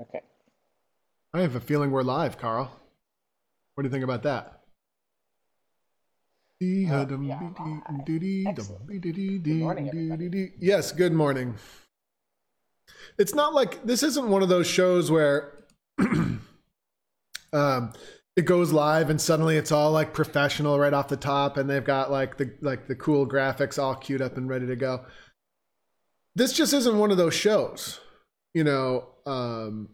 Okay. I have a feeling we're live, Carl. What do you think about that? morning, Yes, good morning. It's not like this isn't one of those shows where um, it goes live and suddenly it's all like professional right off the top and they've got like the like the cool graphics all queued up and ready to go. This just isn't one of those shows, you know. Um,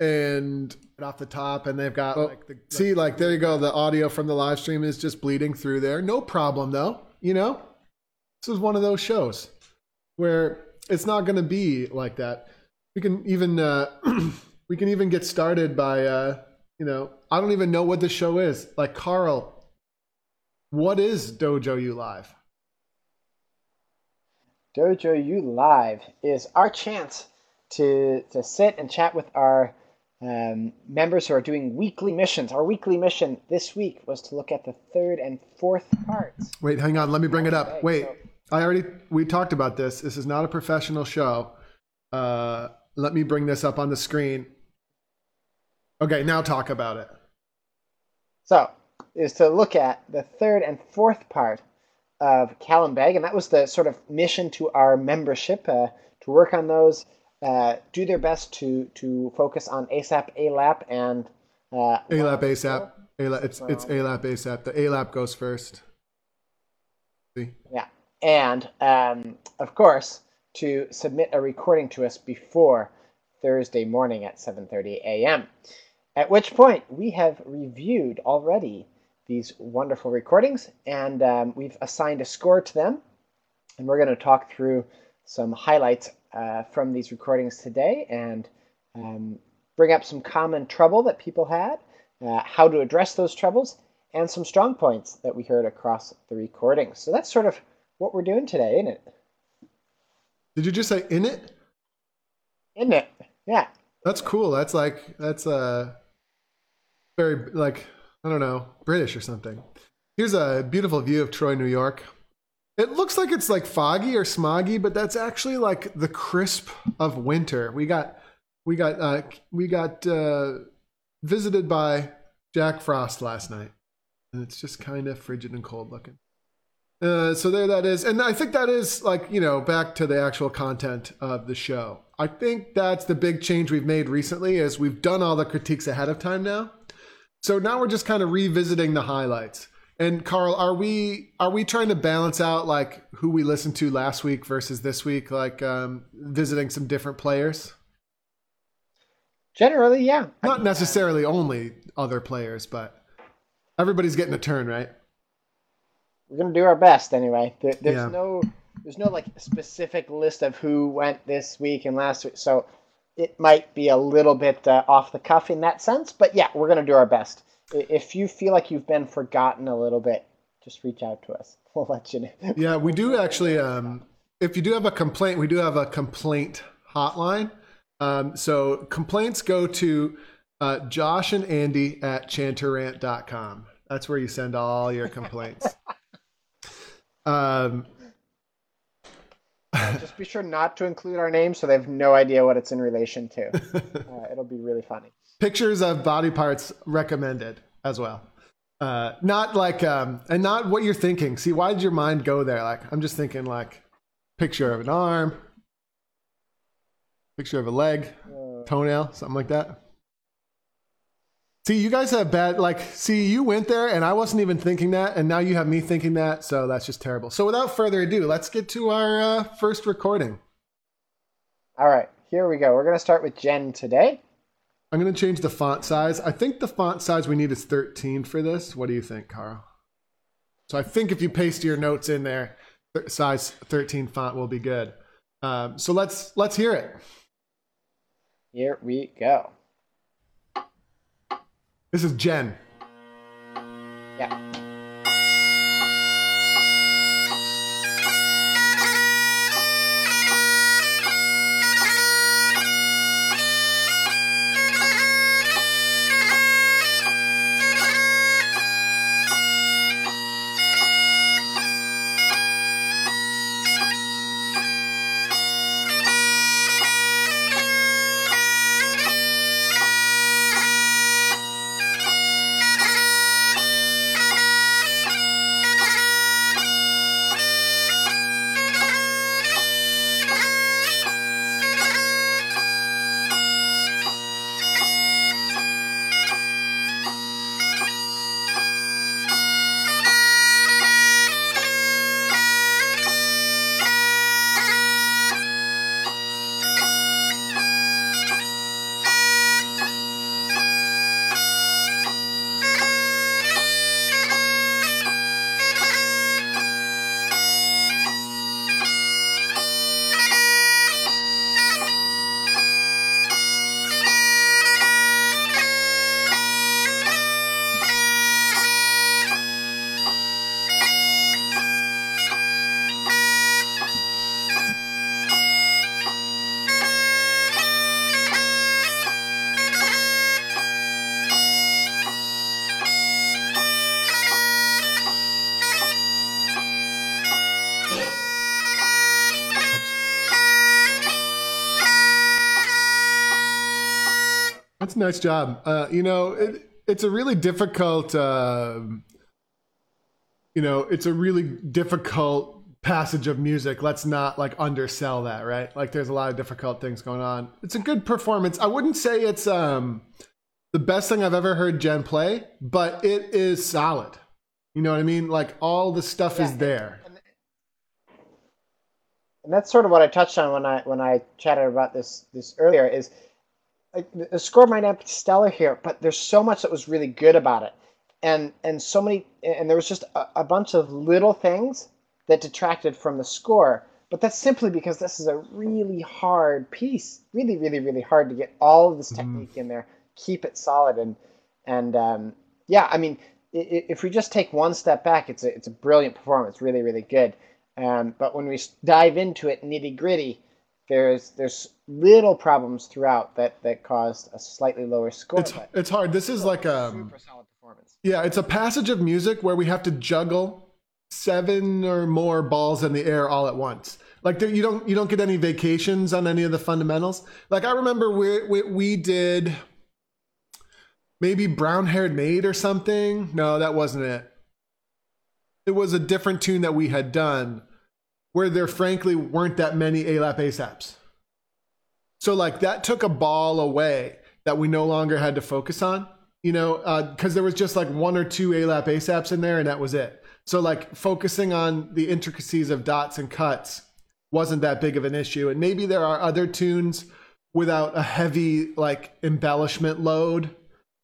and off the top and they've got like the see like there you go. The audio from the live stream is just bleeding through there. No problem though. You know? This is one of those shows where it's not going to be like that. We can even uh we can even get started by uh you know i don't even know what the show is. Like carl what is dojo u live? Dojo U Live is our chance to to sit and chat with our um, members who are doing weekly missions. Our weekly mission this week was to look at the third and fourth parts. wait hang on. Let me bring it up. Wait. i already we talked about this. This is not a professional show. Uh let me bring this up on the screen. Okay now talk about it. So, is to look at the third and fourth part of Callenbeg, and that was the sort of mission to our membership uh, to work on those, uh, do their best to to focus on ASAP, ALAP, and uh, ALAP ASAP. ALAP, it's it's ALAP ASAP. The ALAP goes first. See? Yeah, and um, of course to submit a recording to us before Thursday morning at 7:30 a.m. At which point we have reviewed already these wonderful recordings, and um, we've assigned a score to them, and we're going to talk through some highlights uh, from these recordings today, and um, bring up some common trouble that people had, uh, how to address those troubles, and some strong points that we heard across the recordings. So that's sort of what we're doing today, isn't it? Did you just say in it? Isn't it? Yeah. That's cool. That's like that's uh very like I don't know British or something. Here's a beautiful view of Troy, New York. It looks like it's like foggy or smoggy, but that's actually like the crisp of winter. We got we got uh we got uh visited by Jack Frost last night. And it's just kind of frigid and cold looking. Uh, so there that is. And I think that is like, you know, back to the actual content of the show. I think that's the big change we've made recently is we've done all the critiques ahead of time now. So now we're just kind of revisiting the highlights. And Carl, are we are we trying to balance out like who we listened to last week versus this week, like um, visiting some different players? Generally, yeah. Not necessarily only other players, but everybody's getting a turn, right? We're gonna do our best anyway. There, there's Yeah. no there's no like specific list of who went this week and last week, so it might be a little bit uh, off the cuff in that sense. But yeah, we're gonna do our best. If you feel like you've been forgotten a little bit, just reach out to us. We'll let you know. Yeah, we do actually. Um, if you do have a complaint, we do have a complaint hotline. Um, so complaints go to uh, Josh and Andy at chanterant.com. That's where you send all your complaints. um, Just be sure not to include our name, so they have no idea what it's in relation to. Uh, it'll be really funny. Pictures of body parts recommended as well. Uh, not like, um, and not what you're thinking. See, why did your mind go there? Like, I'm just thinking like picture of an arm, picture of a leg, toenail, something like that. See, you guys have bad, like, see, you went there and I wasn't even thinking that, and now you have me thinking that, so that's just terrible. So without further ado, let's get to our uh, first recording. All right, here we go. We're gonna start with Jen today. I'm going to change the font size. I think the font size we need is 13 for this. What do you think, Carl? So I think if you paste your notes in there, th- size 13 font will be good. Um, so let's let's hear it. Here we go. This is Jen. Yeah. A nice job. Uh, you know, it, it's a really difficult. Uh, you know, it's a really difficult passage of music. Let's not like undersell that, right? Like, there's a lot of difficult things going on. It's a good performance. I wouldn't say it's um the best thing I've ever heard Jen play, but it is solid. You know what I mean? Like all the stuff yeah, is there. And, and that's sort of what I touched on when I when I chatted about this this earlier. Is like, the score might not be stellar here, but there's so much that was really good about it, and and so many, and there was just a, a bunch of little things that detracted from the score. But that's simply because this is a really hard piece, really, really, really hard to get all of this mm-hmm. technique mm. in there, keep it solid, and and um, yeah, I mean, if we just take one step back, it's a it's a brilliant performance, really, really good. Um, but when we dive into it nitty gritty, there's there's little problems throughout that that caused a slightly lower score. It's it's hard. This is like a um, super solid performance. Yeah, it's a passage of music where we have to juggle seven or more balls in the air all at once. Like there, you don't you don't get any vacations on any of the fundamentals. Like I remember we we, we did maybe brown haired maid or something. No, that wasn't it. It was a different tune that we had done where there frankly weren't that many ALAP ASAPs. So like that took a ball away that we no longer had to focus on, you know, because uh, there was just like one or two ALAP ASAPs in there and that was it. So like focusing on the intricacies of dots and cuts wasn't that big of an issue. And maybe there are other tunes without a heavy like embellishment load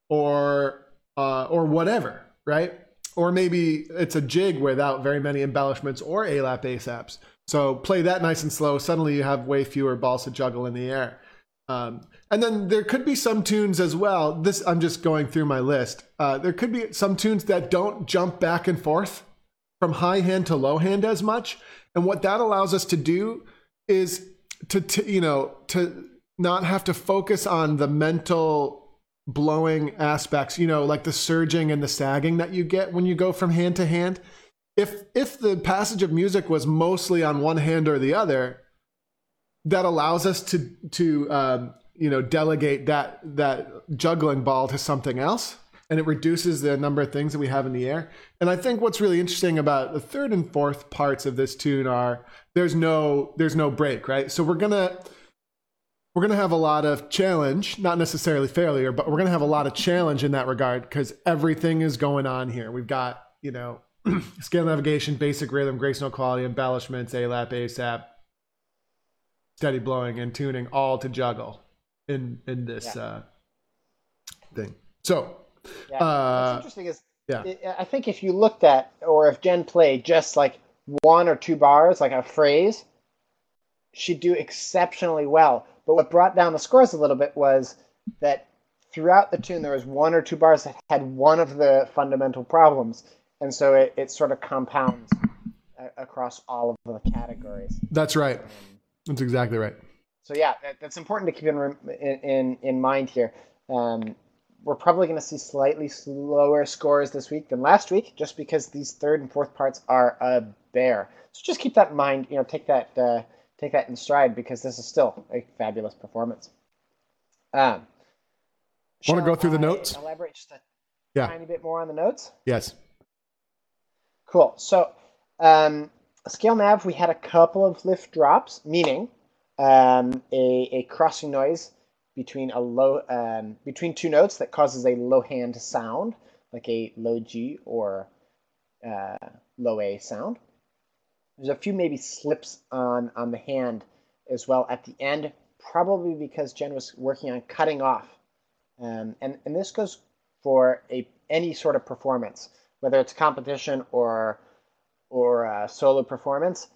or uh, or whatever, right? Or maybe it's a jig without very many embellishments or ALAP ASAPs. So play that nice and slow. Suddenly you have way fewer balls to juggle in the air. Um, and then there could be some tunes as well. This I'm just going through my list. Uh, there could be some tunes that don't jump back and forth from high hand to low hand as much. And what that allows us to do is to, to you know to not have to focus on the mental blowing aspects, you know, like the surging and the sagging that you get when you go from hand to hand. If if the passage of music was mostly on one hand or the other, that allows us to to um, you know delegate that that juggling ball to something else, and it reduces the number of things that we have in the air. And I think what's really interesting about the third and fourth parts of this tune are there's no there's no break, right? So we're gonna we're going to have a lot of challenge, not necessarily failure, but we're going to have a lot of challenge in that regard because everything is going on here. We've got, you know, scale navigation, basic rhythm, grace note quality, embellishments, ALAP, ASAP, steady blowing, and tuning all to juggle in in this yeah. uh, thing. So, yeah. uh, what's interesting is, yeah, I think if you looked at, or if Jen played just like one or two bars, like a phrase, she'd do exceptionally well but what brought down the scores a little bit was that throughout the tune there was one or two bars that had one of the fundamental problems, and so it, it sort of compounds across all of the categories. That's right. Um, that's exactly right. So yeah, that, that's important to keep in in in mind here. Um, we're probably going to see slightly slower scores this week than last week, just because these third and fourth parts are a bear. So just keep that in mind. You know, take that uh, take that in stride because this is still a fabulous performance. Um, Want to go through the notes? Elaborate just a yeah. tiny bit more on the notes. Yes. Cool. So, um, scale nav, we had a couple of lift drops, meaning um, a, a crossing noise between a low um, between two notes that causes a low hand sound, like a low G or uh, low A sound. There's a few maybe slips on, on the hand as well at the end, probably because Jen was working on cutting off. Um, and, and this goes for a, any sort of performance, whether it's competition or, or a solo performance.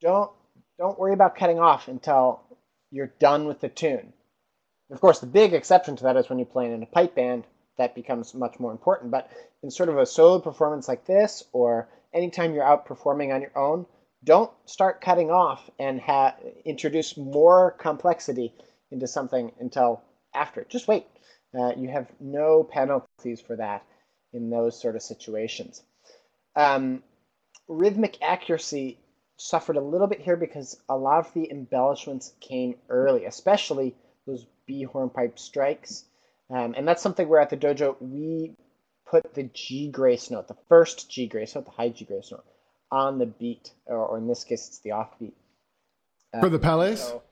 Don't, don't worry about cutting off until you're done with the tune. Of course, the big exception to that is when you're playing in a pipe band, that becomes much more important. But in sort of a solo performance like this, or anytime you're out performing on your own, don't start cutting off and ha- introduce more complexity into something until after. Just wait. Uh, you have no penalties for that in those sort of situations. Um, rhythmic accuracy suffered a little bit here because a lot of the embellishments came early, especially those B hornpipe strikes. Um, and that's something where at the dojo we put the G grace note, the first G grace note, the high G grace note, on the beat, or, or in this case, it's the off offbeat. For the Pele's? So,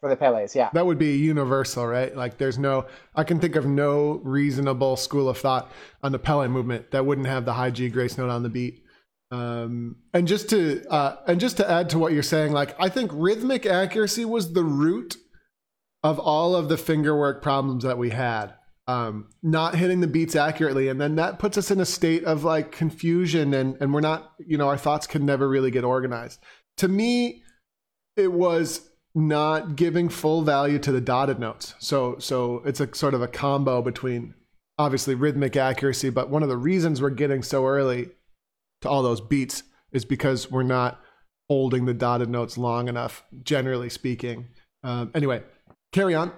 for the Pele's, yeah. That would be universal, right? Like there's no I can think of no reasonable school of thought on the Pele movement that wouldn't have the high G grace note on the beat. Um, and just to uh, and just to add to what you're saying, like I think rhythmic accuracy was the root of all of the fingerwork problems that we had. Um, not hitting the beats accurately, and then that puts us in a state of like confusion, and and we're not, you know, our thoughts can never really get organized. To me, it was not giving full value to the dotted notes. So so it's a sort of a combo between obviously rhythmic accuracy, but one of the reasons we're getting so early to all those beats is because we're not holding the dotted notes long enough, generally speaking. Um, anyway, carry on.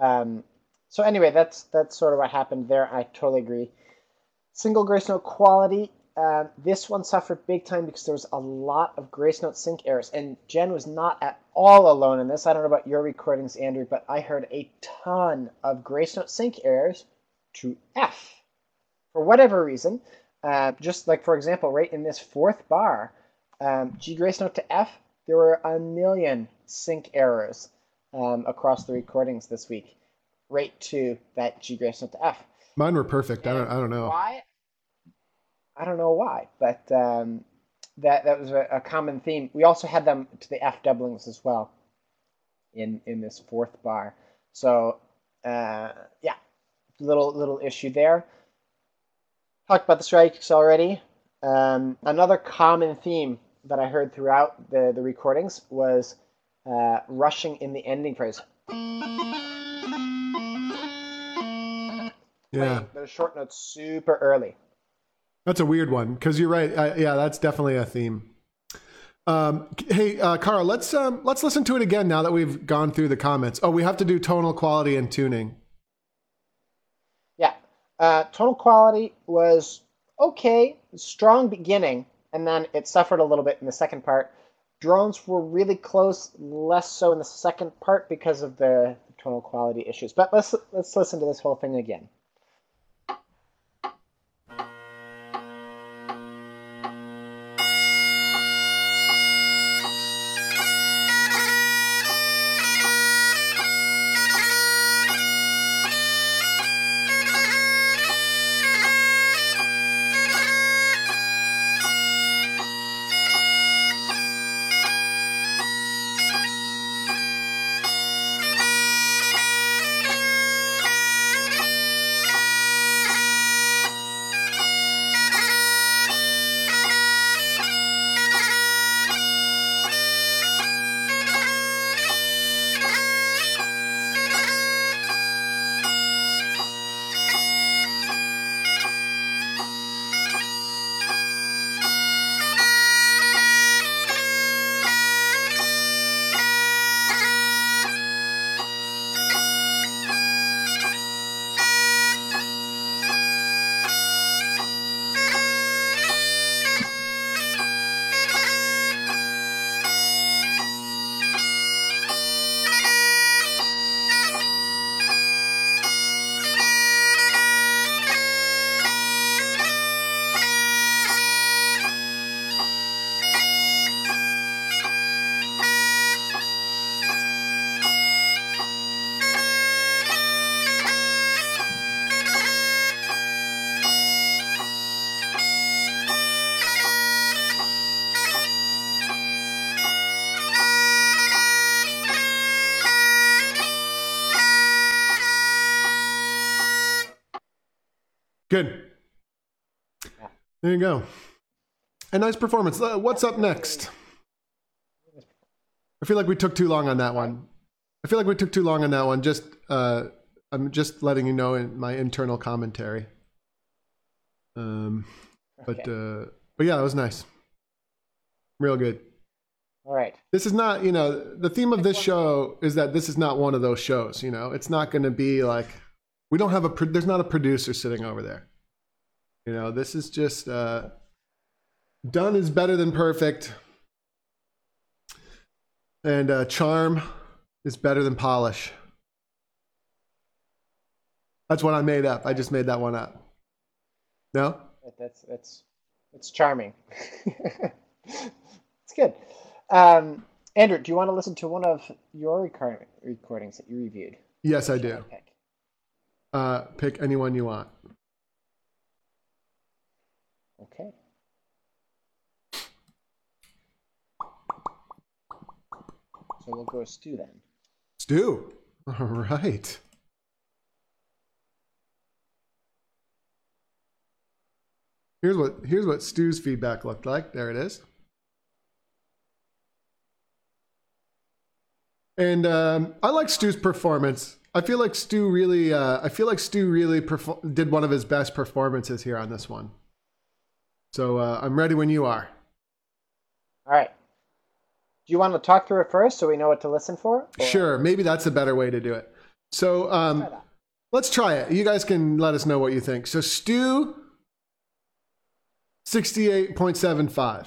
Um, so anyway, that's that's sort of what happened there. I totally agree. Single grace note quality. Uh, this one suffered big time because there was a lot of grace note sync errors, and Jen was not at all alone in this. I don't know about your recordings, Andrew, but I heard a ton of grace note sync errors to F for whatever reason. Uh, just like for example, right in this fourth bar, um, G grace note to F, there were a million sync errors um, across the recordings this week, right to that G grace note to F. Mine were perfect. I don't. I don't know why. I don't know why, but um, that that was a, a, common theme. We also had them to the F doublings as well in in this fourth bar. So uh, yeah, little little issue there. Talked about the strikes already. Um, another common theme that I heard throughout the, the recordings was uh, rushing in the ending phrase. Yeah. Those short notes super early. That's a weird one because you're right. I, yeah, that's definitely a theme. Um, hey, uh, Carl, let's um, let's listen to it again now that we've gone through the comments. Oh, we have to do tonal quality and tuning. Yeah, uh, tonal quality was okay, strong beginning, and then it suffered a little bit in the second part. Drones were really close, less so in the second part because of the tonal quality issues. But let's let's listen to this whole thing again. Good. There you go. A nice performance. Uh, what's up next? I feel like we took too long on that one. I feel like we took too long on that one. Just, uh, I'm just letting you know in my internal commentary. Um, but, Okay. uh, but yeah, it was nice. Real good. All right. This is not, you know, the theme of this show is that this is not one of those shows. You know, it's not going to be like we don't have a. pro- There's not a producer sitting over there. You know, this is just uh, done is better than perfect, and uh, charm is better than polish. That's what I made up. I just made that one up. No? That's that's it's charming. it's good. Um, Andrew, do you want to listen to one of your recording recordings that you reviewed? Yes, I do. Uh, pick anyone you want. Okay. So we'll go Stu then. Stu. All right. Here's what here's what Stu's feedback looked like. There it is. And um, I like Stu's performance. I feel like Stu really. Uh, I feel like Stu really perfor- did one of his best performances here on this one. So uh, I'm ready when you are. All right. Do you want to talk through it first so we know what to listen for? Or? Sure. Maybe that's a better way to do it. So um, try let's try it. You guys can let us know what you think. So Stu 68.75.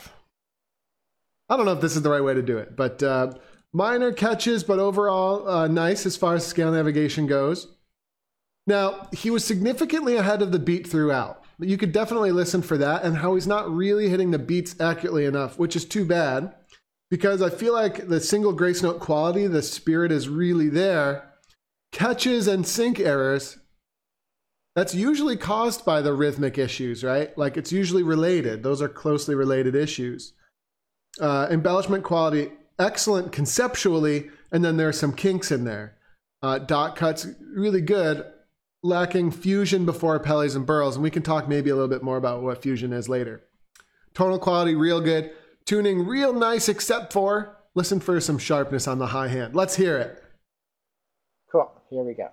I don't know if this is the right way to do it, but uh, minor catches, but overall uh, nice as far as scale navigation goes. Now, he was significantly ahead of the beat throughout. But You could definitely listen for that and how he's not really hitting the beats accurately enough, which is too bad because I feel like the single grace note quality, the spirit is really there. Catches and sync errors that's usually caused by the rhythmic issues, right? Like it's usually related. Those are closely related issues. Uh, embellishment quality, excellent conceptually, and then there are some kinks in there. Uh, dot cuts, really good, lacking fusion before appellis and birls. And we can talk maybe a little bit more about what fusion is later. Tonal quality, real good. Tuning, real nice, except for listen for some sharpness on the high hand. Let's hear it. Cool. Here we go.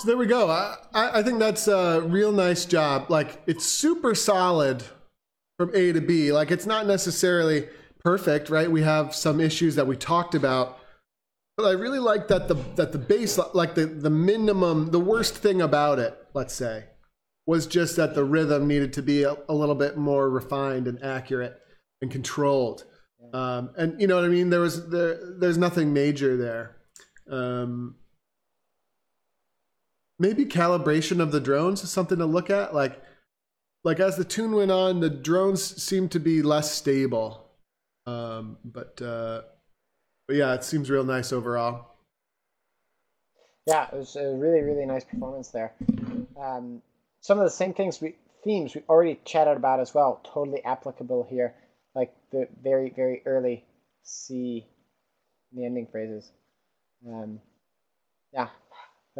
So there we go. I, I think that's a real nice job. Like it's super solid from A to B. Like it's not necessarily perfect, right? We have some issues that we talked about. But I really like that the that the base like the, the minimum the worst thing about it, let's say, was just that the rhythm needed to be a, a little bit more refined and accurate and controlled. Um, and you know what I mean? There was there there's nothing major there. Um, maybe calibration of the drones is something to look at. Like, like as the tune went on, the drones seemed to be less stable. Um, but uh, but yeah, it seems real nice overall. Yeah, it was a really really nice performance there. Um, some of the same things we themes we already chatted about as well, totally applicable here. Like the very very early C, the ending phrases. Um, yeah,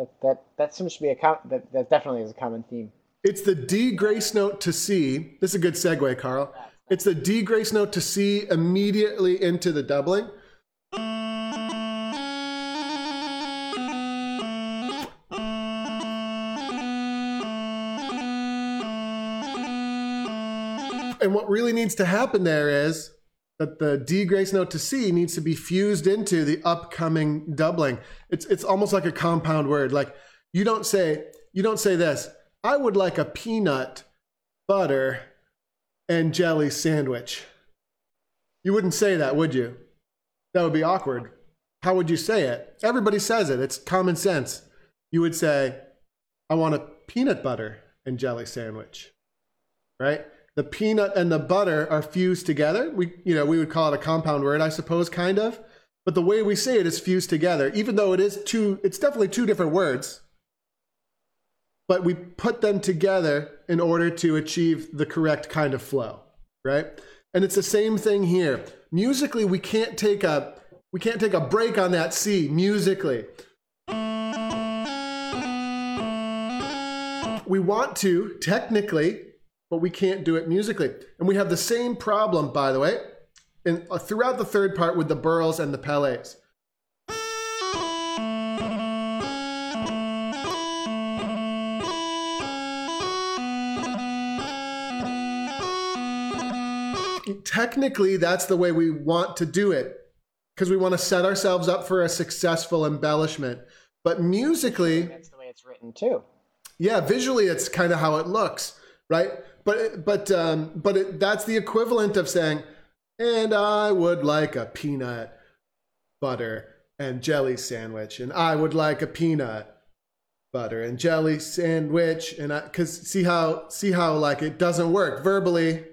that that that seems to be a com- that that definitely is a common theme. It's the D grace note to C. This is a good segue, Carl. It's the D grace note to C immediately into the doubling. And what really needs to happen there is that the D grace note to C needs to be fused into the upcoming doubling. It's it's almost like a compound word. Like you don't say you don't say this. I would like a peanut butter and jelly sandwich. You wouldn't say that, would you? That would be awkward. How would you say it? Everybody says it. It's common sense. You would say, I want a peanut butter and jelly sandwich. Right? The peanut and the butter are fused together. We, you know, we would call it a compound word, I suppose, kind of. But the way we say it is fused together, even though it is two, it's definitely two different words. But we put them together in order to achieve the correct kind of flow, right? And it's the same thing here. Musically, we can't take a we can't take a break on that C musically. We want to technically, but we can't do it musically. And we have the same problem, by the way, in, uh, throughout the third part with the birls and the pelles. Technically, that's the way we want to do it because we want to set ourselves up for a successful embellishment. But musically, That's the way it's written too. yeah, visually it's kind of how it looks, right? But but um, but it, that's the equivalent of saying, "And I would like a peanut butter and jelly sandwich, and I would like a peanut butter and jelly sandwich." And I, because see how see how like it doesn't work verbally,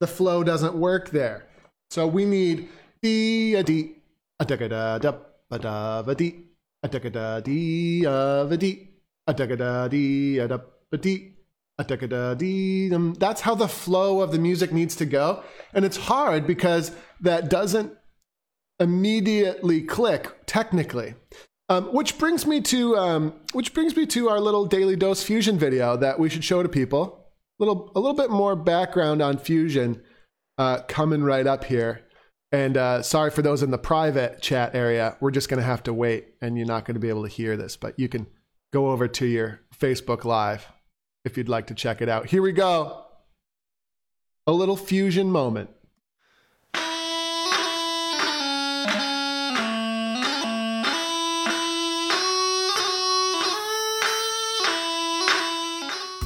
the flow doesn't work there. So we need d a d a da da da ba da ba dee a da da dee a va dee a da da dee a da ba dee That's how the flow of the music needs to go, and it's hard because that doesn't immediately click technically. Um, which brings me to um, which brings me to our little daily dose fusion video that we should show to people. Little a little bit more background on fusion uh, coming right up here. And uh, sorry for those in the private chat area. We're just going to have to wait, and you're not going to be able to hear this. But you can go over to your Facebook Live if you'd like to check it out. Here we go. A little fusion moment.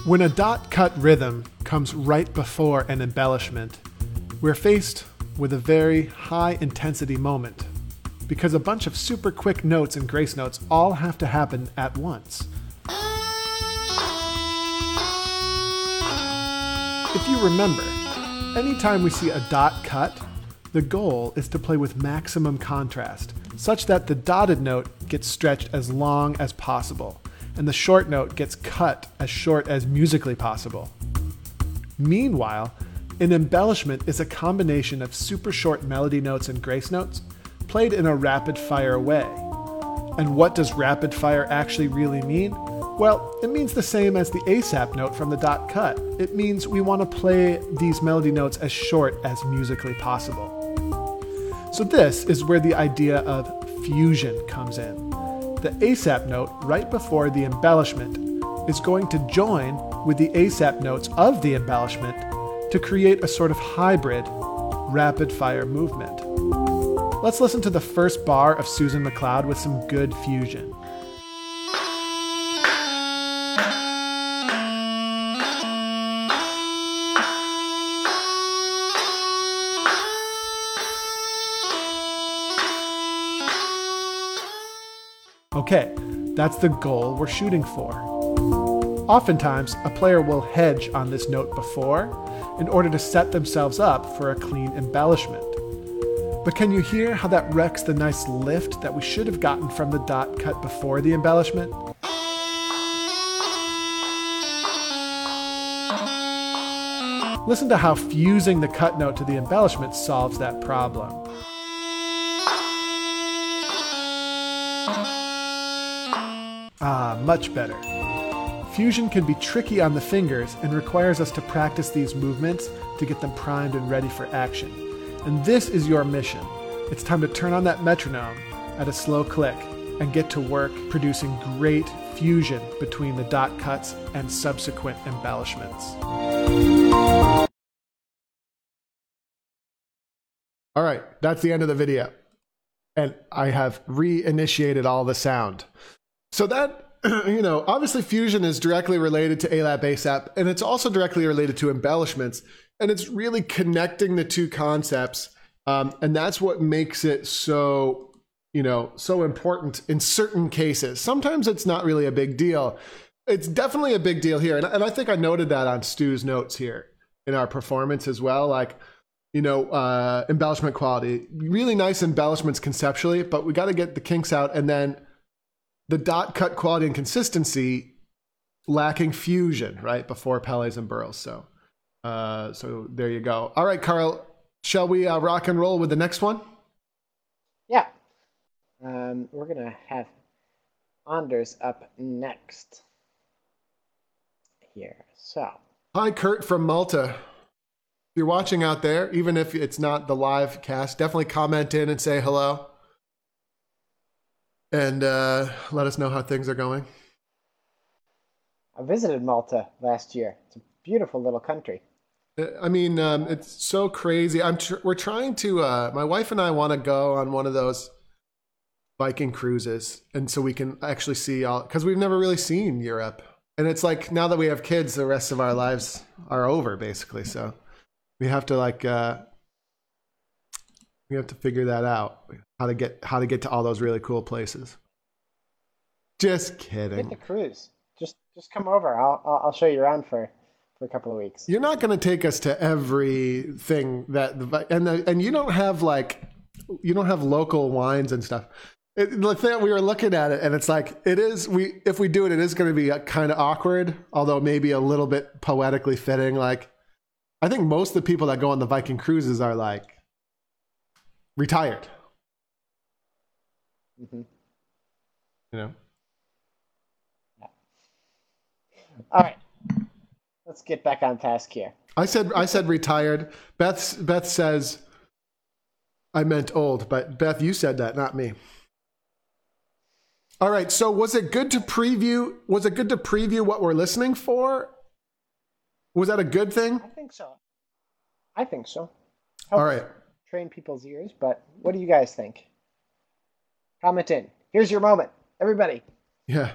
When a dot cut rhythm comes right before an embellishment, we're faced with a very high intensity moment because a bunch of super quick notes and grace notes all have to happen at once. If you remember, anytime we see a dot cut, the goal is to play with maximum contrast, such that the dotted note gets stretched as long as possible, and the short note gets cut as short as musically possible. Meanwhile, an embellishment is a combination of super short melody notes and grace notes played in a rapid fire way. And what does rapid fire actually really mean? Well, it means the same as the ASAP note from the dot cut. It means we want to play these melody notes as short as musically possible. So, this is where the idea of fusion comes in. The ASAP note right before the embellishment is going to join with the ASAP notes of the embellishment to create a sort of hybrid rapid fire movement. Let's listen to the first bar of Susan McLeod with some good fusion. Okay, that's the goal we're shooting for. Oftentimes, a player will hedge on this note before in order to set themselves up for a clean embellishment. But can you hear how that wrecks the nice lift that we should have gotten from the dot cut before the embellishment? Listen to how fusing the cut note to the embellishment solves that problem. Ah, much better. Fusion can be tricky on the fingers and requires us to practice these movements to get them primed and ready for action. And this is your mission. It's time to turn on that metronome at a slow click and get to work producing great fusion between the dot cuts and subsequent embellishments. All right, that's the end of the video. And I have reinitiated all the sound. So that, you know, obviously Fusion is directly related to ALAP ASAP, and it's also directly related to embellishments. And it's really connecting the two concepts. Um, and that's what makes it so, you know, so important in certain cases. Sometimes it's not really a big deal. It's definitely a big deal here. And, and I think I noted that on Stu's notes here in our performance as well. Like, you know, uh, embellishment quality. Really nice embellishments conceptually, but we got to get the kinks out. And then the dot cut quality and consistency lacking fusion, right? Before Pelés and Burrows. So, uh, so there you go. All right, Carl, shall we uh, rock and roll with the next one? Yeah. Um, we're going to have Anders up next here. So. Hi, Kurt from Malta if you're watching out there, even if it's not the live cast, definitely comment in and say hello. And uh, let us know how things are going. I visited Malta last year. It's a beautiful little country. Uh, I mean, um, it's so crazy. I'm tr- we're trying to. Uh, my wife and I want to go on one of those Viking cruises, and so we can actually see all because we've never really seen Europe. And it's like now that we have kids, the rest of our lives are over, basically. So we have to like uh, we have to figure that out how to get how to get to all those really cool places. Just kidding. Get the cruise. Just just come over. I'll I'll show you around for for a couple of weeks. You're not going to take us to everything that the and the, and you don't have like you don't have local wines and stuff. It, the thing we were looking at it, and it's like it is. We if we do it, it is going to be uh, kind of awkward, although maybe a little bit poetically fitting. Like I think most of the people that go on the Viking cruises are like retired. Mm-hmm. You know. Yeah. All right. Let's get back on task here. I said I said retired. Beth Beth says I meant old, but Beth, you said that, not me. All right. So was it good to preview? Was it good to preview what we're listening for? Was that a good thing? I think so. I think so. Help All right. Train people's ears, but what do you guys think? Comment in. Here's your moment, everybody. Yeah.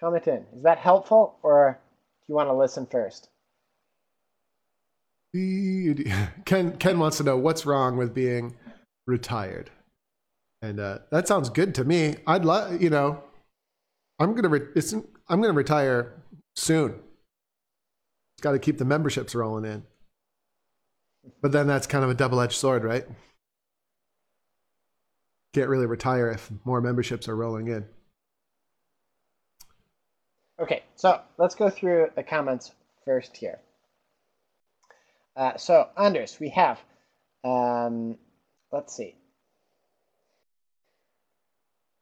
Comment in. Is that helpful, or do you want to listen first? Ken Ken wants to know what's wrong with being retired, and uh, that sounds good to me. I'd love, you know, I'm gonna re- I'm gonna retire soon. It's got to keep the memberships rolling in. But then that's kind of a double edged sword, right? Can't really retire if more memberships are rolling in. Okay, so let's go through the comments first here. Uh, so, Anders, we have, um, let's see,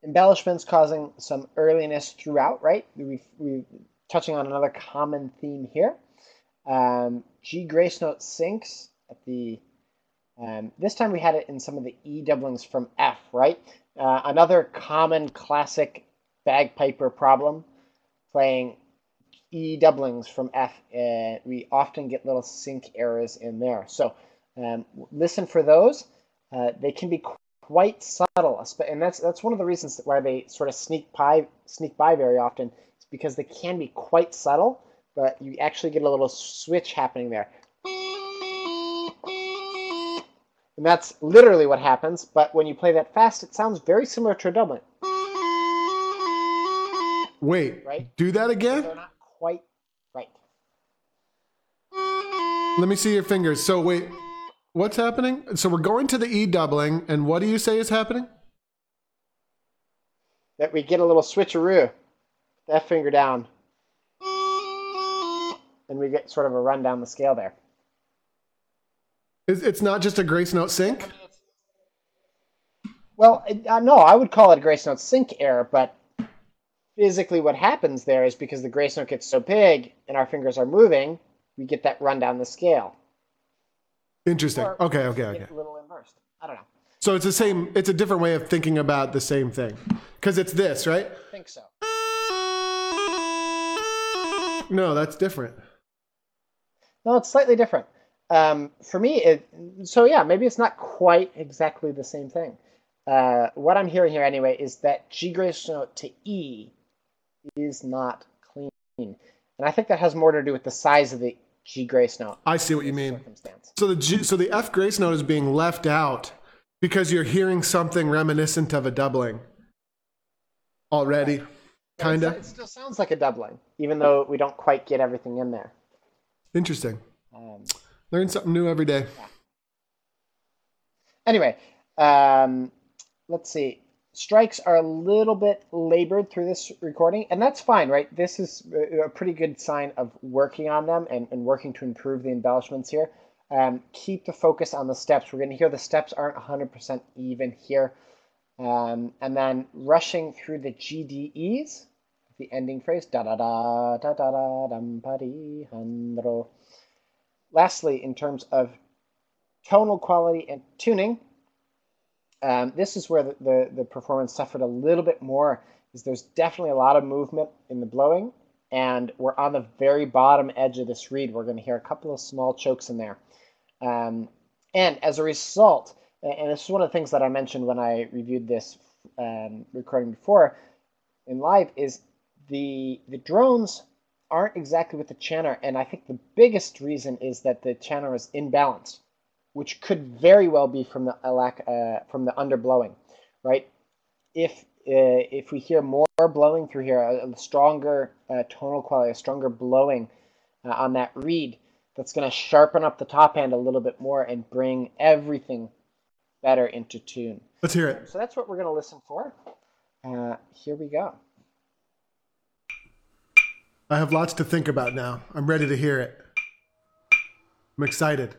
embellishments causing some earliness throughout, right? We we touching on another common theme here. Um, G Grace Note syncs at the, um, this time we had it in some of the E doublings from F, right? Uh, another common classic bagpiper problem, playing E doublings from F, uh, we often get little sync errors in there. So um, listen for those. Uh, they can be quite subtle, and that's that's one of the reasons why they sort of sneak by sneak by very often. Is because they can be quite subtle, but you actually get a little switch happening there. And that's literally what happens, but when you play that fast, it sounds very similar to a doubling. Wait, right? do that again? They're not quite right. Let me see your fingers. So wait, what's happening? So we're going to the E doubling, and what do you say is happening? That we get a little switcheroo. That finger down and we get sort of a run down the scale there. It's not just a grace note sync. Well, uh, no, I would call it a grace note sync error, but physically what happens there is because the grace note gets so big and our fingers are moving, we get that run down the scale. Interesting. Or okay, okay, okay. A little inversed. I don't know. So it's the same. It's a different way of thinking about the same thing, because it's this, right? I think so. No, that's different. No, it's slightly different. Um, for me, it, so yeah, maybe it's not quite exactly the same thing. Uh, what I'm hearing here anyway is that G grace note to E is not clean, and I think that has more to do with the size of the G grace note. I see what you mean. So the G, so the F grace note is being left out because you're hearing something reminiscent of a doubling already, kind of. It still sounds like a doubling, even though we don't quite get everything in there. Interesting. Um, Learn something new every day. Anyway, um, let's see. Strikes are a little bit labored through this recording, and that's fine, right? This is a pretty good sign of working on them and, and working to improve the embellishments here. Um, keep the focus on the steps. We're going to hear the steps aren't 100% even here. Um, and then rushing through the GDEs, the ending phrase, da da da da da da dam pari handro. Lastly, in terms of tonal quality and tuning, um, this is where the, the, the, performance suffered a little bit more, is there's definitely a lot of movement in the blowing, and we're on the very bottom edge of this reed. We're going to hear a couple of small chokes in there. Um, and as a result, and this is one of the things that I mentioned when I reviewed this um, recording before in live, is the the drones aren't exactly with the chanter, and I think the biggest reason is that the chanter is imbalanced, which could very well be from the lack uh, from the underblowing, right? If uh, if we hear more blowing through here, a, a stronger uh, tonal quality, a stronger blowing uh, on that reed, that's going to sharpen up the top end a little bit more and bring everything better into tune. Let's hear it. So that's what we're going to listen for. Uh, here we go. I have lots to think about now. I'm ready to hear it. I'm excited.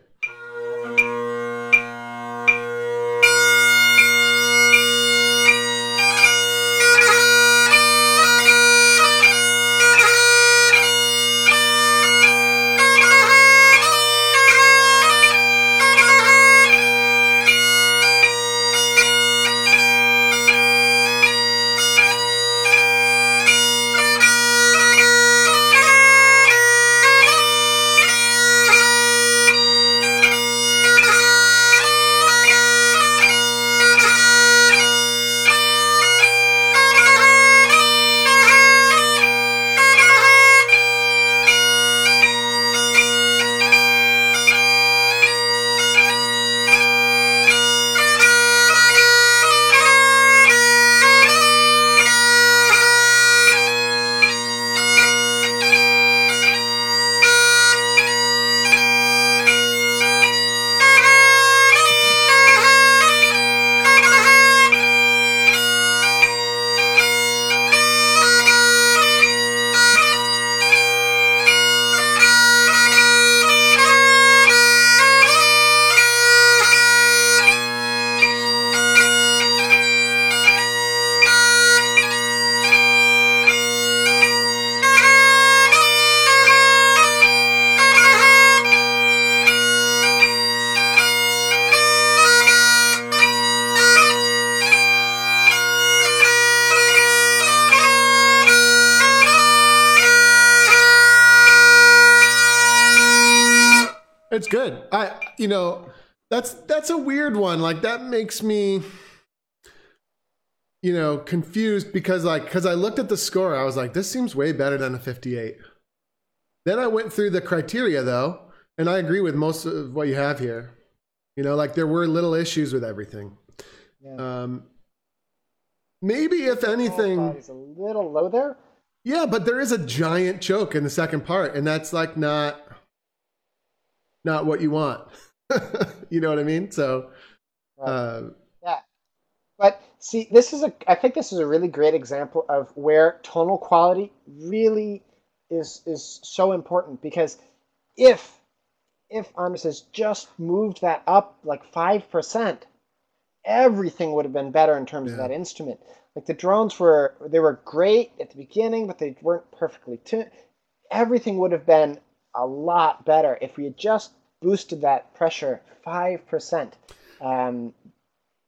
That's a weird one. Like that makes me you know, confused because like cuz I looked at the score, I was like this seems way better than a 58. Then I went through the criteria though, and I agree with most of what you have here. You know, like there were little issues with everything. Yeah. Um maybe if anything is a little low there. Yeah, but there is a giant choke in the second part and that's like not not what you want. you know what I mean? So, uh, yeah. But see, this is a. I think this is a really great example of where tonal quality really is is so important because if if Andres has just moved that up like five percent, everything would have been better in terms yeah. of that instrument. Like the drones were, they were great at the beginning, but they weren't perfectly tuned. Everything would have been a lot better if we had just boosted that pressure 5%. Um,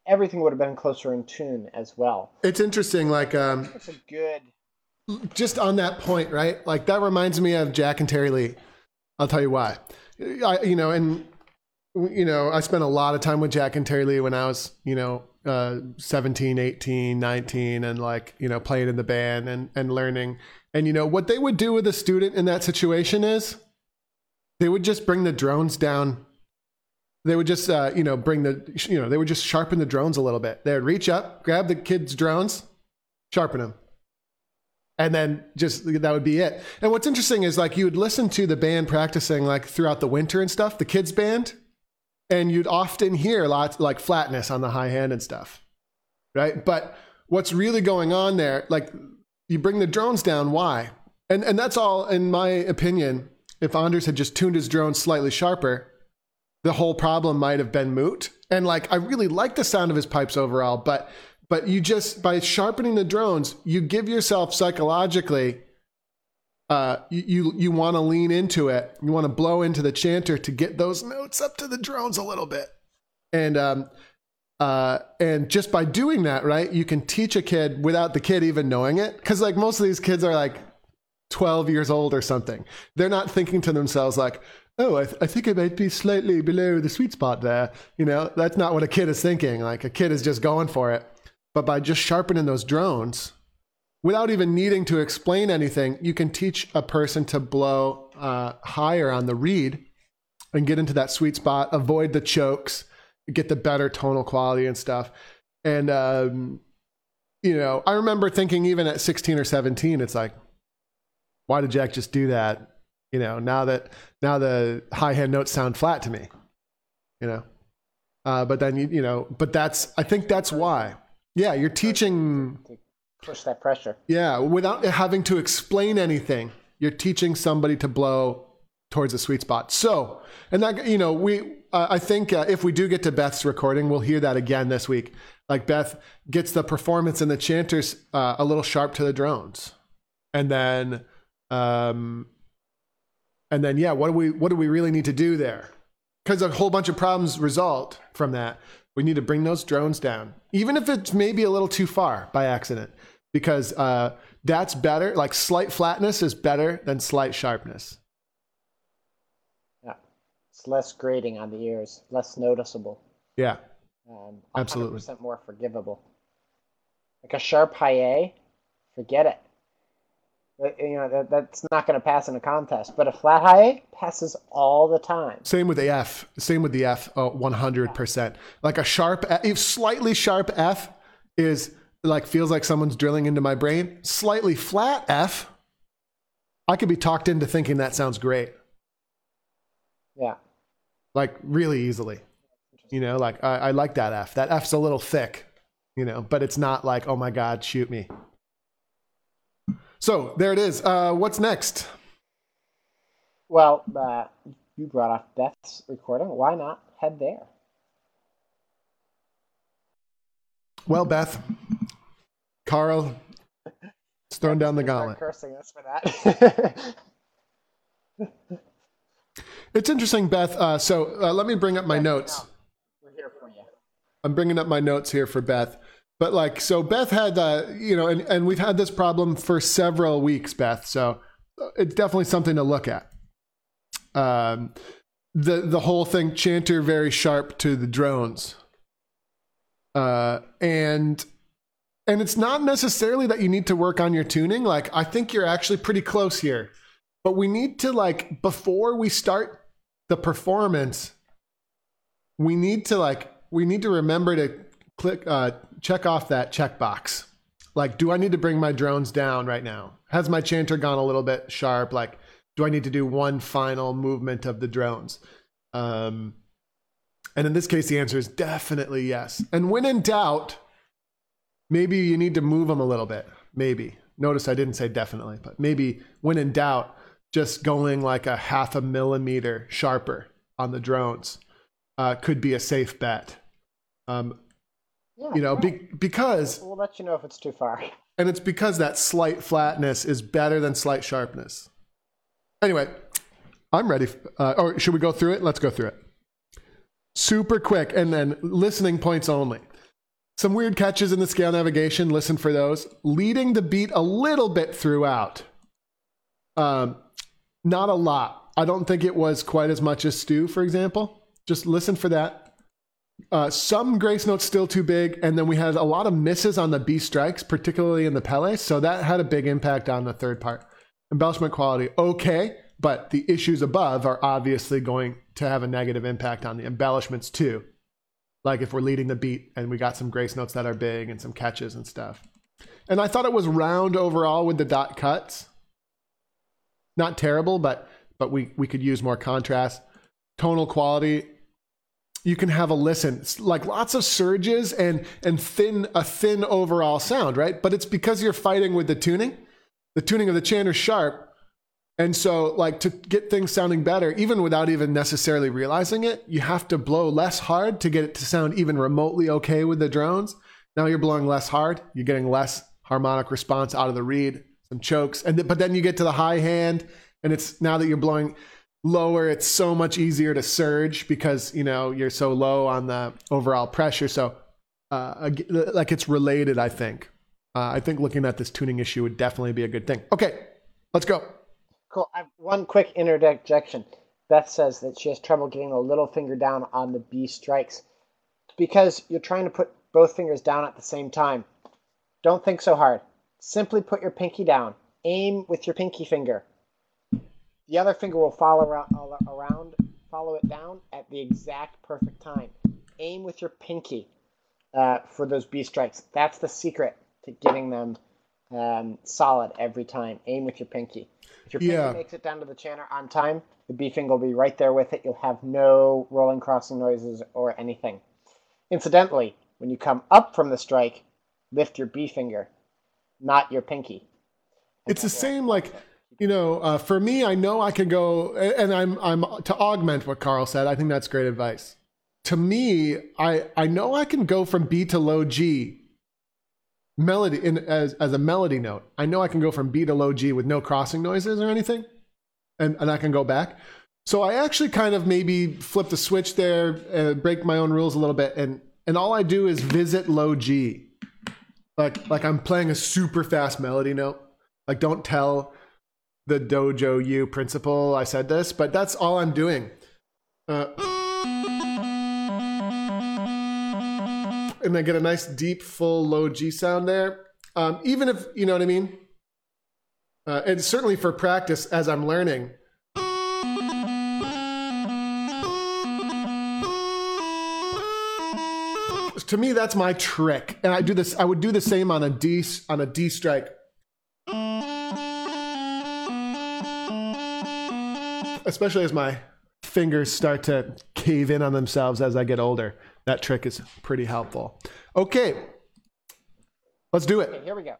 everything would have been closer in tune as well. It's interesting, like, um, it's a good. Just on that point, right? Like, that reminds me of Jack and Terry Lee. I'll tell you why. I, you know, and you know, I spent a lot of time with Jack and Terry Lee when I was, you know, uh, 17, 18, 19, and like, you know, playing in the band and, and learning. And, you know, what they would do with a student in that situation is they would just bring the drones down. They would just, uh, you know, bring the, you know, they would just sharpen the drones a little bit. They would reach up, grab the kid's drones, sharpen them. And then just that would be it. And what's interesting is like you would listen to the band practicing like throughout the winter and stuff, the kids' band, and you'd often hear lots like flatness on the high hand and stuff, right? But what's really going on there, like you bring the drones down, why? And and that's all, in my opinion. If Anders had just tuned his drone slightly sharper, the whole problem might have been moot. And like I really like the sound of his pipes overall, but but you just by sharpening the drones, you give yourself psychologically uh, you you, you want to lean into it. You want to blow into the chanter to get those notes up to the drones a little bit, and um, uh, and just by doing that, right, you can teach a kid without the kid even knowing it. Because like most of these kids are like twelve years old or something. They're not thinking to themselves like, "Oh, I, th- I think I might be slightly below the sweet spot there." You know, that's not what a kid is thinking. Like a kid is just going for it. But by just sharpening those drones, without even needing to explain anything, you can teach a person to blow uh, higher on the reed and get into that sweet spot, avoid the chokes, get the better tonal quality and stuff. And, um, you know, I remember thinking even at 16 or 17, it's like, why did Jack just do that? You know, now that now the high hand notes sound flat to me, you know. Uh, but then you you know, but that's I think that's why. Yeah, you're teaching push that pressure. Yeah, without having to explain anything, you're teaching somebody to blow towards a sweet spot. So, and that you know, we uh, I think uh, if we do get to Beth's recording, we'll hear that again this week. Like Beth gets the performance and the chanters uh, a little sharp to the drones, and then, um, and then yeah, what do we what do we really need to do there? Because a whole bunch of problems result from that. We need to bring those drones down, even if it's maybe a little too far by accident because uh, that's better. Like slight flatness is better than slight sharpness. Yeah, it's less grating on the ears, less noticeable. Yeah, um, absolutely. More forgivable. Like a sharp high A, forget it. You know that, that's not going to pass in a contest, but a flat high A passes all the time. Same with the F. Same with the F. Uh, one hundred percent. Like a sharp, if slightly sharp F is like feels like someone's drilling into my brain. Slightly flat F, I could be talked into thinking that sounds great. Yeah. Like really easily. You know, like I, I like that F. That F's a little thick, you know, but it's not like, oh my God, shoot me. So there it is. Uh, what's next? Well, uh, you brought off Beth's recording. Why not head there? Well, Beth, Carl, it's thrown down the gauntlet. Cursing us for that. it's interesting, Beth. Uh, so uh, let me bring up my notes. We're here for you. I'm bringing up my notes here for Beth. But like, so Beth had, uh, you know, and, and we've had this problem for several weeks, Beth. So it's definitely something to look at. Um, the the whole thing, chanter very sharp to the drones. Uh, and and it's not necessarily that you need to work on your tuning. Like I think you're actually pretty close here. But we need to like before we start the performance, we need to like we need to remember to click uh, check off that checkbox. Like, do I need to bring my drones down right now? Has my chanter gone a little bit sharp? Like, do I need to do one final movement of the drones? Um, and in this case, the answer is definitely yes. And when in doubt, maybe you need to move them a little bit. Maybe. Notice I didn't say definitely, but maybe when in doubt, just going like a half a millimeter sharper on the drones uh, could be a safe bet. Um, Yeah, you know, right. be, because, we'll let you know if it's too far. and it's because that slight flatness is better than slight sharpness. Anyway, I'm ready. Uh, or should we go through it? Let's go through it. Super quick, and then listening points only. Some weird catches in the scale navigation. Listen for those. Leading the beat a little bit throughout. Um, not a lot. I don't think it was quite as much as Stu, for example. Just listen for that. Uh, some grace notes still too big, and then we had a lot of misses on the B strikes, particularly in the Pele. So that had a big impact on the third part. Embellishment quality, okay, but the issues above are obviously going to have a negative impact on the embellishments too. Like if we're leading the beat and we got some grace notes that are big and some catches and stuff. And I thought it was round overall with the dot cuts. Not terrible, but but we we could use more contrast. Tonal quality. You can have a listen, it's like lots of surges and and thin a thin overall sound, right? But it's because you're fighting with the tuning. The tuning of the chanter's sharp, and so, like, to get things sounding better, even without even necessarily realizing it, you have to blow less hard to get it to sound even remotely okay with the drones. Now you're blowing less hard, you're getting less harmonic response out of the reed, some chokes, and th- but then you get to the high hand, and it's now that you're blowing lower, it's so much easier to surge because you know you're so low on the overall pressure. So, uh, like, it's related. I think. Uh, I think looking at this tuning issue would definitely be a good thing. Okay, let's go. Cool. I have one quick interjection. Beth says that she has trouble getting the little finger down on the B strikes because you're trying to put both fingers down at the same time. Don't think so hard. Simply put your pinky down. Aim with your pinky finger. The other finger will follow around, follow it down at the exact perfect time. Aim with your pinky uh, for those B strikes. That's the secret to getting them um, solid every time. Aim with your pinky. If your pinky yeah. makes it down to the chanter on time, the B finger will be right there with it. You'll have no rolling crossing noises or anything. Incidentally, when you come up from the strike, lift your B finger, not your pinky. It's the same like you know, uh, for me, I know I can go, and I'm I'm to augment what Carl said. I think that's great advice. To me, I I know I can go from B to low G melody in as as a melody note. I know I can go from B to low G with no crossing noises or anything, and and I can go back. So I actually kind of maybe flip the switch there, and break my own rules a little bit, and and all I do is visit low G, like like I'm playing a super fast melody note. Like don't tell the Dojo U principal I said this, but that's all I'm doing. Uh, and then get a nice deep, full, low G sound there. Um, even if you know what I mean. Uh, and certainly for practice, as I'm learning. To me, that's my trick, and I do this. I would do the same on a D on a D strike. Especially as my fingers start to cave in on themselves as I get older. That trick is pretty helpful. Okay, let's do it. Okay, here we go.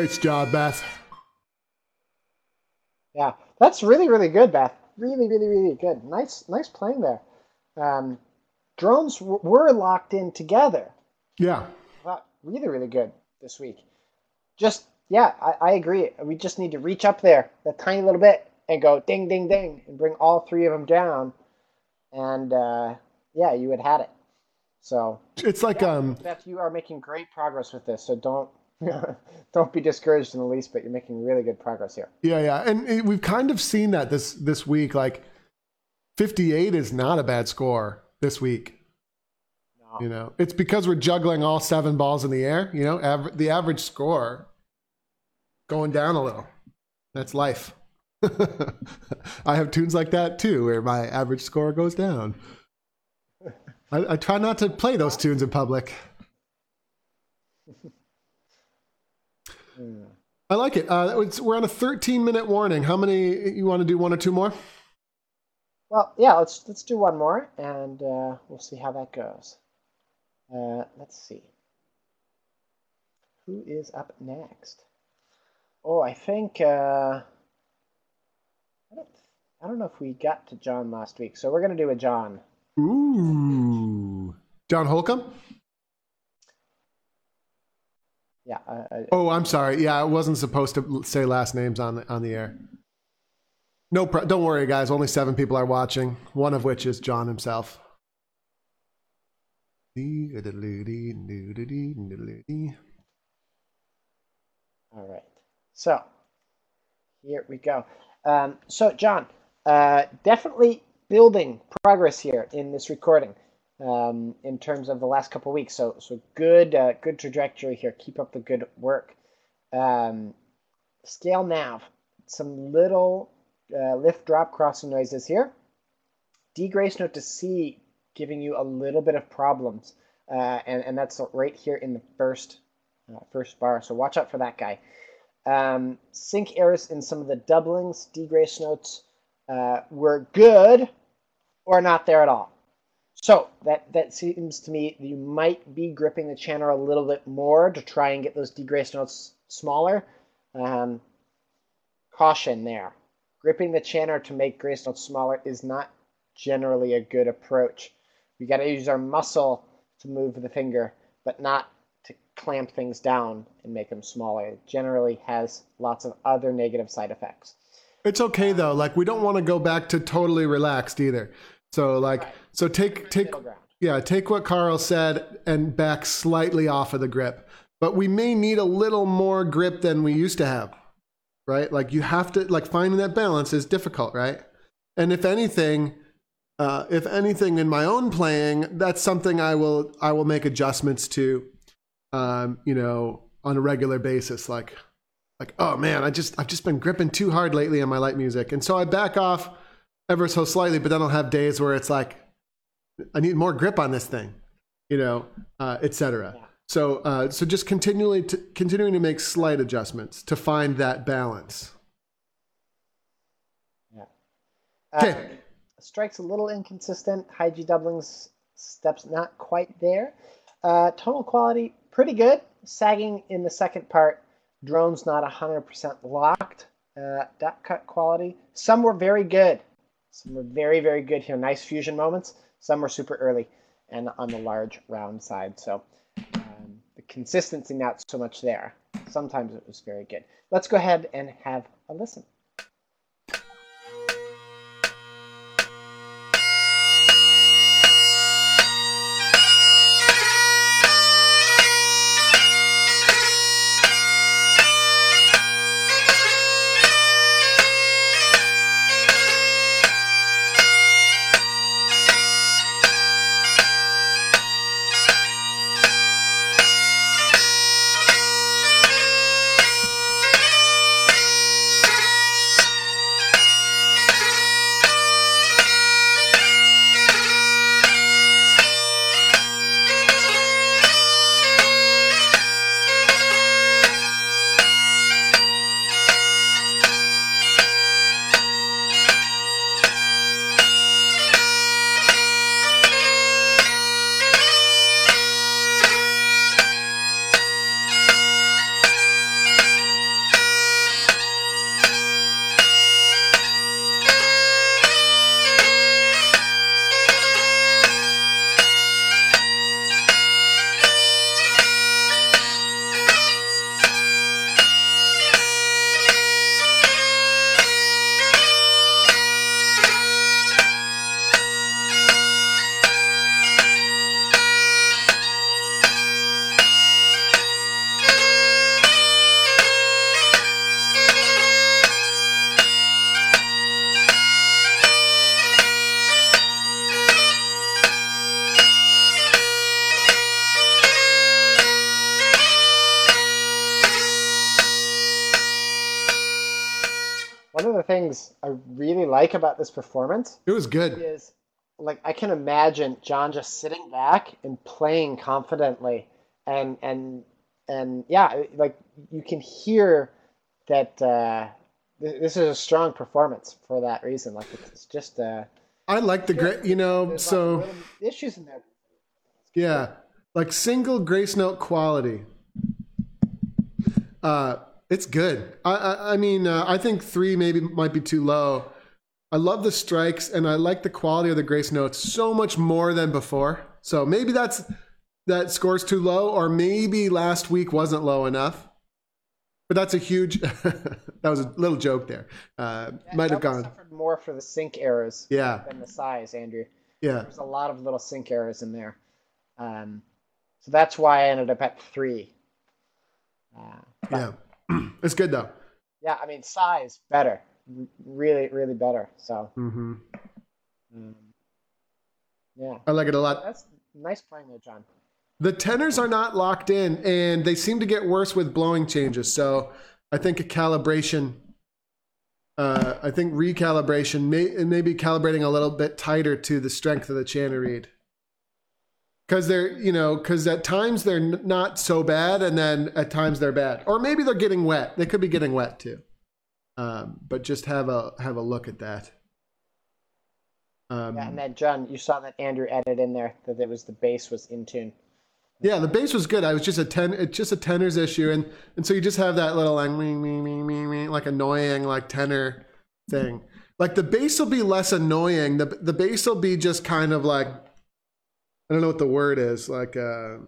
Nice job, Beth. Yeah, that's really, really good, Beth. Really, really, really good. Nice, nice playing there. Um, drones w- were locked in together. Yeah. Wow, really, really good this week. Just yeah, I, I agree. We just need to reach up there that tiny little bit and go ding, ding, ding, and bring all three of them down, and uh, yeah, you had had it. So It's like um Beth, you are making great progress with this. So don't don't be discouraged in the least, but you're making really good progress here. yeah, yeah. And it, we've kind of seen that this this week like 58 is not a bad score this week. No. You know, it's because we're juggling all seven balls in the air. You know, aver- the average score going down a little. That's life. I have tunes like that too, where my average score goes down. I, I try not to play those tunes in public. I like it. Uh, it's, we're on a 13 minute warning. How many you want to do? One or two more? Well, yeah, let's let's do one more, and uh, we'll see how that goes. Uh, let's see. Who is up next? Oh, I think uh, I don't I don't know if we got to John last week, so we're gonna do a John. Ooh. John Holcomb? Yeah, I, I, Oh, I'm sorry. Yeah, I wasn't supposed to say last names on the, on the air. No, pro- don't worry, guys. Only seven people are watching. One of which is John himself. All right. So here we go. Um, so John, uh, definitely building progress here in this recording um, in terms of the last couple weeks. So so good uh, good trajectory here. Keep up the good work. Um, scale nav. Some little uh, lift drop crossing noises here. D grace note to C giving you a little bit of problems, uh, and and that's right here in the first uh, first bar. So watch out for that guy. Um, sync errors in some of the doublings, D grace notes uh, were good or not there at all. So that that seems to me you might be gripping the chanter a little bit more to try and get those D grace notes smaller. Um, caution there. Gripping the chanter to make grace notes smaller is not generally a good approach. We got to use our muscle to move the finger, but not to clamp things down and make them smaller. It generally has lots of other negative side effects. It's okay though. Like we don't want to go back to totally relaxed either. So like, so take take yeah, take what Carl said and back slightly off of the grip. But we may need a little more grip than we used to have, right? Like you have to like finding that balance is difficult, right? And if anything, uh, if anything in my own playing, that's something I will I will make adjustments to, um, you know, on a regular basis. Like, like oh man, I just I've just been gripping too hard lately on my light music, and so I back off ever so slightly. But then I'll have days where it's like I need more grip on this thing, you know, uh, etc. Yeah. So uh, so just continually to, continuing to make slight adjustments to find that balance. Yeah. Okay. Uh, strikes a little inconsistent. High G doublings steps not quite there. Uh, tonal quality pretty good. Sagging in the second part. Drones not 100% locked. Uh, dot cut quality. Some were very good. Some were very very good here. Nice fusion moments. Some were super early and on the large round side. So um, the consistency not so much there. Sometimes it was very good. Let's go ahead and have a listen. Like about this performance It was good. is like I can imagine John just sitting back and playing confidently and and and yeah, like you can hear that uh, th- this is a strong performance for that reason. Like it's just uh, I like the great, you know, so issues in there. yeah, like single grace note quality. Uh, it's good. I, I, I mean, uh, I think three maybe might be too low. I love the strikes and I like the quality of the grace notes so much more than before. So maybe that's that score's too low, or maybe last week wasn't low enough. But that's a huge. that was a little joke there. Uh, might have gone. suffered more for the sync errors Yeah, than the size, Andrew. yeah. There's a lot of little sync errors in there. Um, so that's why I ended up at three. Uh, Yeah. it's good though. yeah, I mean, size better. Really, really better. So, mm-hmm. um, yeah. I like it a lot. That's nice playing there, John. The tenors are not locked in and they seem to get worse with blowing changes. So I think a calibration, uh, I think recalibration, may, and maybe calibrating a little bit tighter to the strength of the chanter reed. Because they're, you know, because at times they're not so bad and then at times they're bad. Or maybe they're getting wet. They could be getting wet too. Um, but just have a have a look at that. Um, Yeah, and then John, you saw that Andrew added in there that it was the bass was in tune. Yeah, the bass was good. I was just a ten. It's just a tenor's issue, and and so you just have that little like me me me me me like annoying like tenor thing. Like the bass will be less annoying. The the bass will be just kind of like I don't know what the word is. Like uh,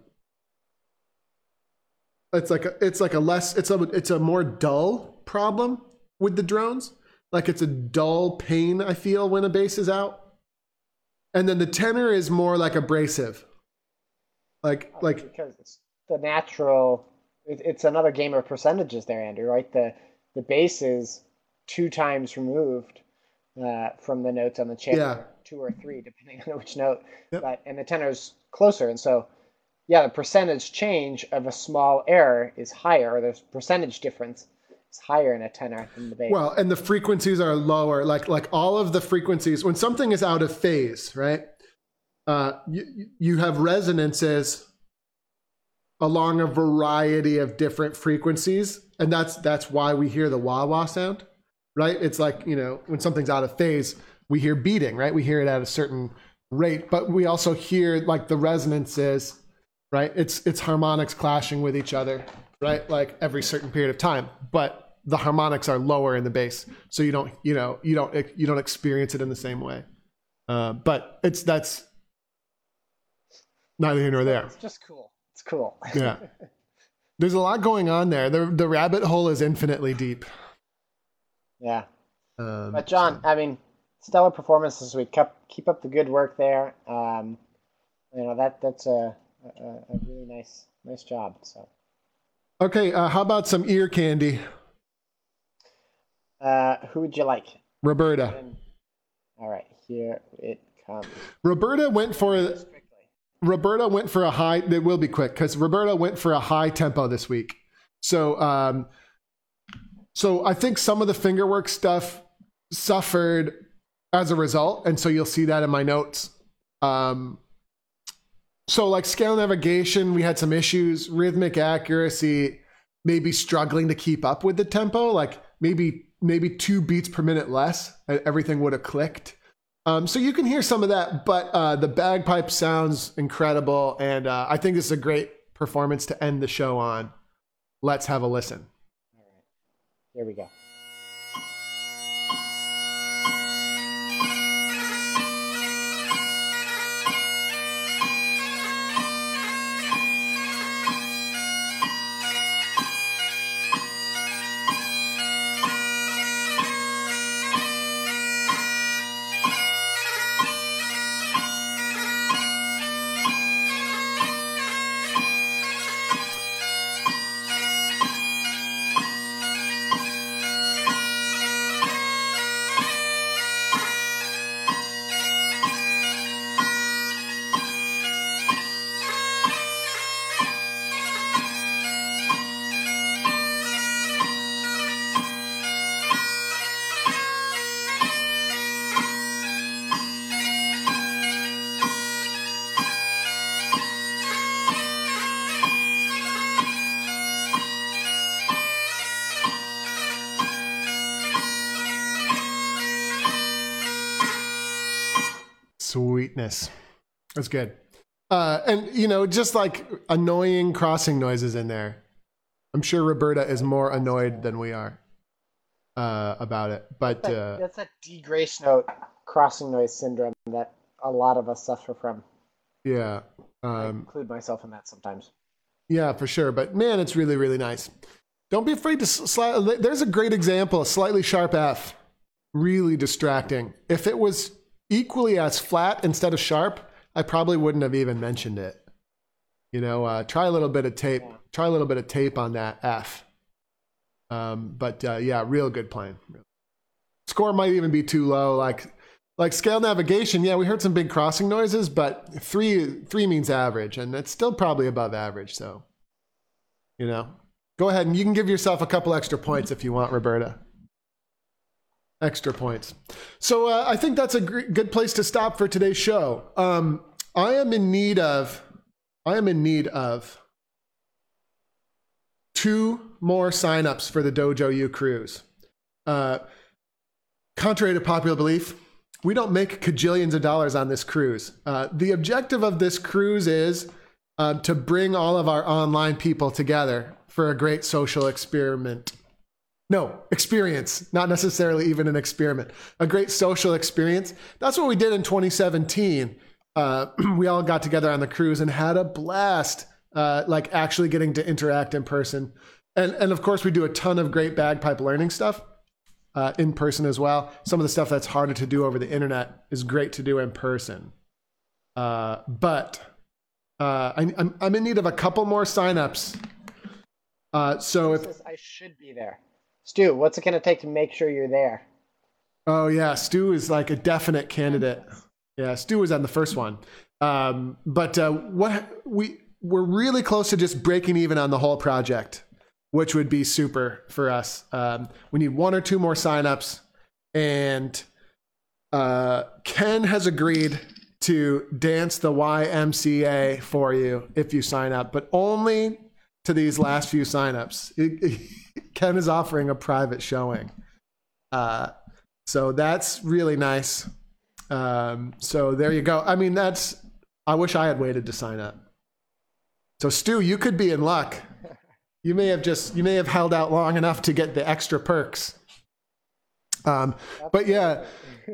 it's like a, it's like a less it's a it's a more dull problem with the drones. Like it's a dull pain I feel when a bass is out, and then the tenor is more like abrasive. Like like because it's the natural. It's another game of percentages there, Andrew. Right? The the bass is two times removed uh, from the notes on the chanter, Yeah. two or three, depending on which note. Yep. But and the tenor's closer, and so yeah, the percentage change of a small error is higher, or the percentage difference is higher in a tenor than the bass. Well, and the frequencies are lower. Like like all of the frequencies when something is out of phase, right? Uh, you you have resonances along a variety of different frequencies, and that's that's why we hear the wah wah sound, right? It's like you know when something's out of phase, we hear beating, right? We hear it at a certain rate, but we also hear like the resonances, right? It's it's harmonics clashing with each other, right? Like every certain period of time, but the harmonics are lower in the bass, so you don't you know you don't you don't experience it in the same way. Uh, but it's that's neither here nor there. it's just cool. It's cool. Yeah. There's a lot going on there. The the rabbit hole is infinitely deep. yeah. Um, But John, I mean, stellar performance this week. Keep keep up the good work there. Um, you know that that's a, a a really nice nice job. So, okay, uh, how about some ear candy, uh, who would you like? Roberta? All right, here it comes. Roberta went for quickly. Roberta went for a high. It will be quick because Roberta went for a high tempo this week. So, um, so I think some of the fingerwork stuff suffered as a result, and so you'll see that in my notes. Um, so, like scale navigation, we had some issues. Rhythmic accuracy, maybe struggling to keep up with the tempo. Like maybe maybe two beats per minute less, and everything would have clicked. Um, so you can hear some of that, but uh, the bagpipe sounds incredible, and uh, I think this is a great performance to end the show on. Let's have a listen. All right, here we go. Sweetness. That's good. Uh, and you know, just like annoying crossing noises in there. I'm sure Roberta is more annoyed than we are uh, about it. But That- uh, that's a D grace note crossing noise syndrome that a lot of us suffer from. yeah, I um, include myself in that sometimes. yeah, for sure. But man, it's really, really nice. Don't be afraid to sli- There's a great example, a slightly sharp F. Really distracting. If it was equally as flat instead of sharp, I probably wouldn't have even mentioned it. You know, uh, try a little bit of tape. Try a little bit of tape on that F. Um, but uh, yeah, real good playing. Score might even be too low. Like like scale navigation, yeah, we heard some big crossing noises, but three three means average, and it's still probably above average. So, you know, go ahead and you can give yourself a couple extra points if you want, Roberta. Extra points. So uh, I think that's a gr- good place to stop for today's show. Um, I am in need of, I am in need of two more signups for the Dojo U cruise. Uh, contrary to popular belief, we don't make cajillions of dollars on this cruise. Uh, the objective of this cruise is uh, to bring all of our online people together for a great social experiment. No, experience, not necessarily even an experiment. A great social experience. That's what we did in 2017. Uh, we all got together on the cruise and had a blast, uh, like actually getting to interact in person. And, and of course, we do a ton of great bagpipe learning stuff uh, in person as well. Some of the stuff that's harder to do over the internet is great to do in person. Uh, but uh, I, I'm, I'm in need of a couple more signups. Uh, so if I should be there. Stu, what's it going to take to make sure you're there? oh yeah, Stu is like a definite candidate. Yeah, Stu was on the first one. Um, but uh, what we we're really close to just breaking even on the whole project, which would be super for us. Um, we need one or two more signups, and uh, Ken has agreed to dance the YMCA for you if you sign up, but only to these last few signups. Ken is offering a private showing. Uh, so that's really nice. Um, so there you go. I mean, that's, I wish I had waited to sign up. So, Stu, you could be in luck. You may have just, you may have held out long enough to get the extra perks. Um, but yeah,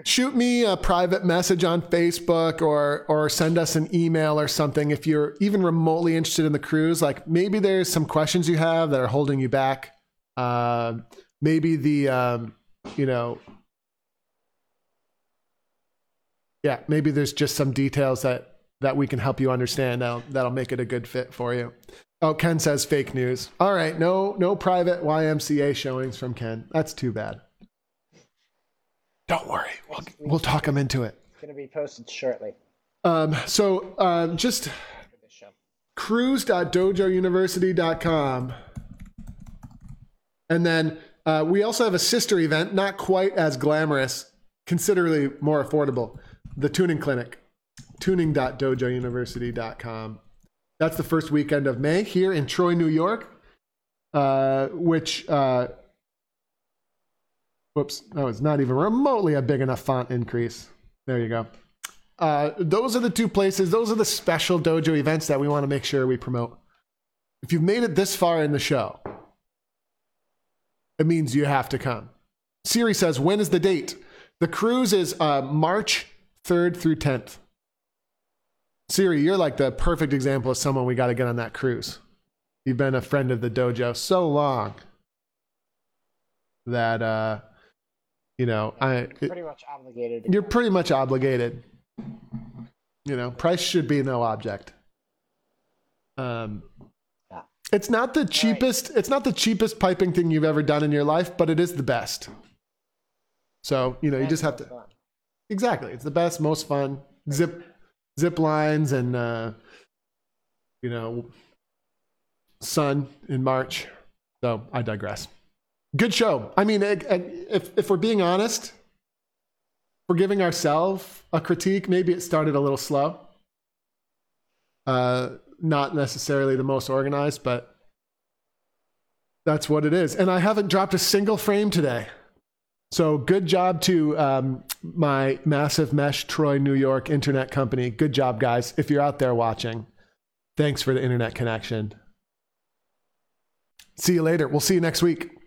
shoot me a private message on Facebook or or send us an email or something if you're even remotely interested in the cruise. Like maybe there's some questions you have that are holding you back. Um, maybe the um, you know yeah maybe there's just some details that that we can help you understand that'll, that'll make it a good fit for you. Oh ken says fake news. All right no no private ymca showings from ken. That's too bad. Don't worry. We'll, we'll talk him into it. It's going to be posted shortly. Um, so um, just for this show. cruise.dojouniversity.com. And then uh, we also have a sister event, not quite as glamorous, considerably more affordable the tuning clinic, tuning.dojouniversity.com. That's the first weekend of May here in Troy, New York, uh, which, uh, whoops, that was not even remotely a big enough font increase. There you go. Uh, those are the two places. Those are the special dojo events that we want to make sure we promote. If you've made it this far in the show, it means you have to come. Siri says, when is the date? The cruise is uh, March 3rd through 10th. Siri, you're like the perfect example of someone we got to get on that cruise. You've been a friend of the dojo so long that, uh, you know, I, it- Pretty much obligated. you're come. pretty much obligated. You know, price should be no object. Um. It's not the cheapest. It's not the cheapest piping thing you've ever done in your life, but it is the best. So you know, you just have to fun. exactly. It's the best, most fun. Zip, zip lines, and uh, you know, sun in March. So I digress. Good show. I mean, if if we're being honest, we're giving ourselves a critique. Maybe it started a little slow. Uh, not necessarily the most organized, but that's what it is. And I haven't dropped a single frame today. So good job to um, my massive mesh Troy, New York internet company. Good job, guys. If you're out there watching, thanks for the internet connection. See you later. We'll see you next week.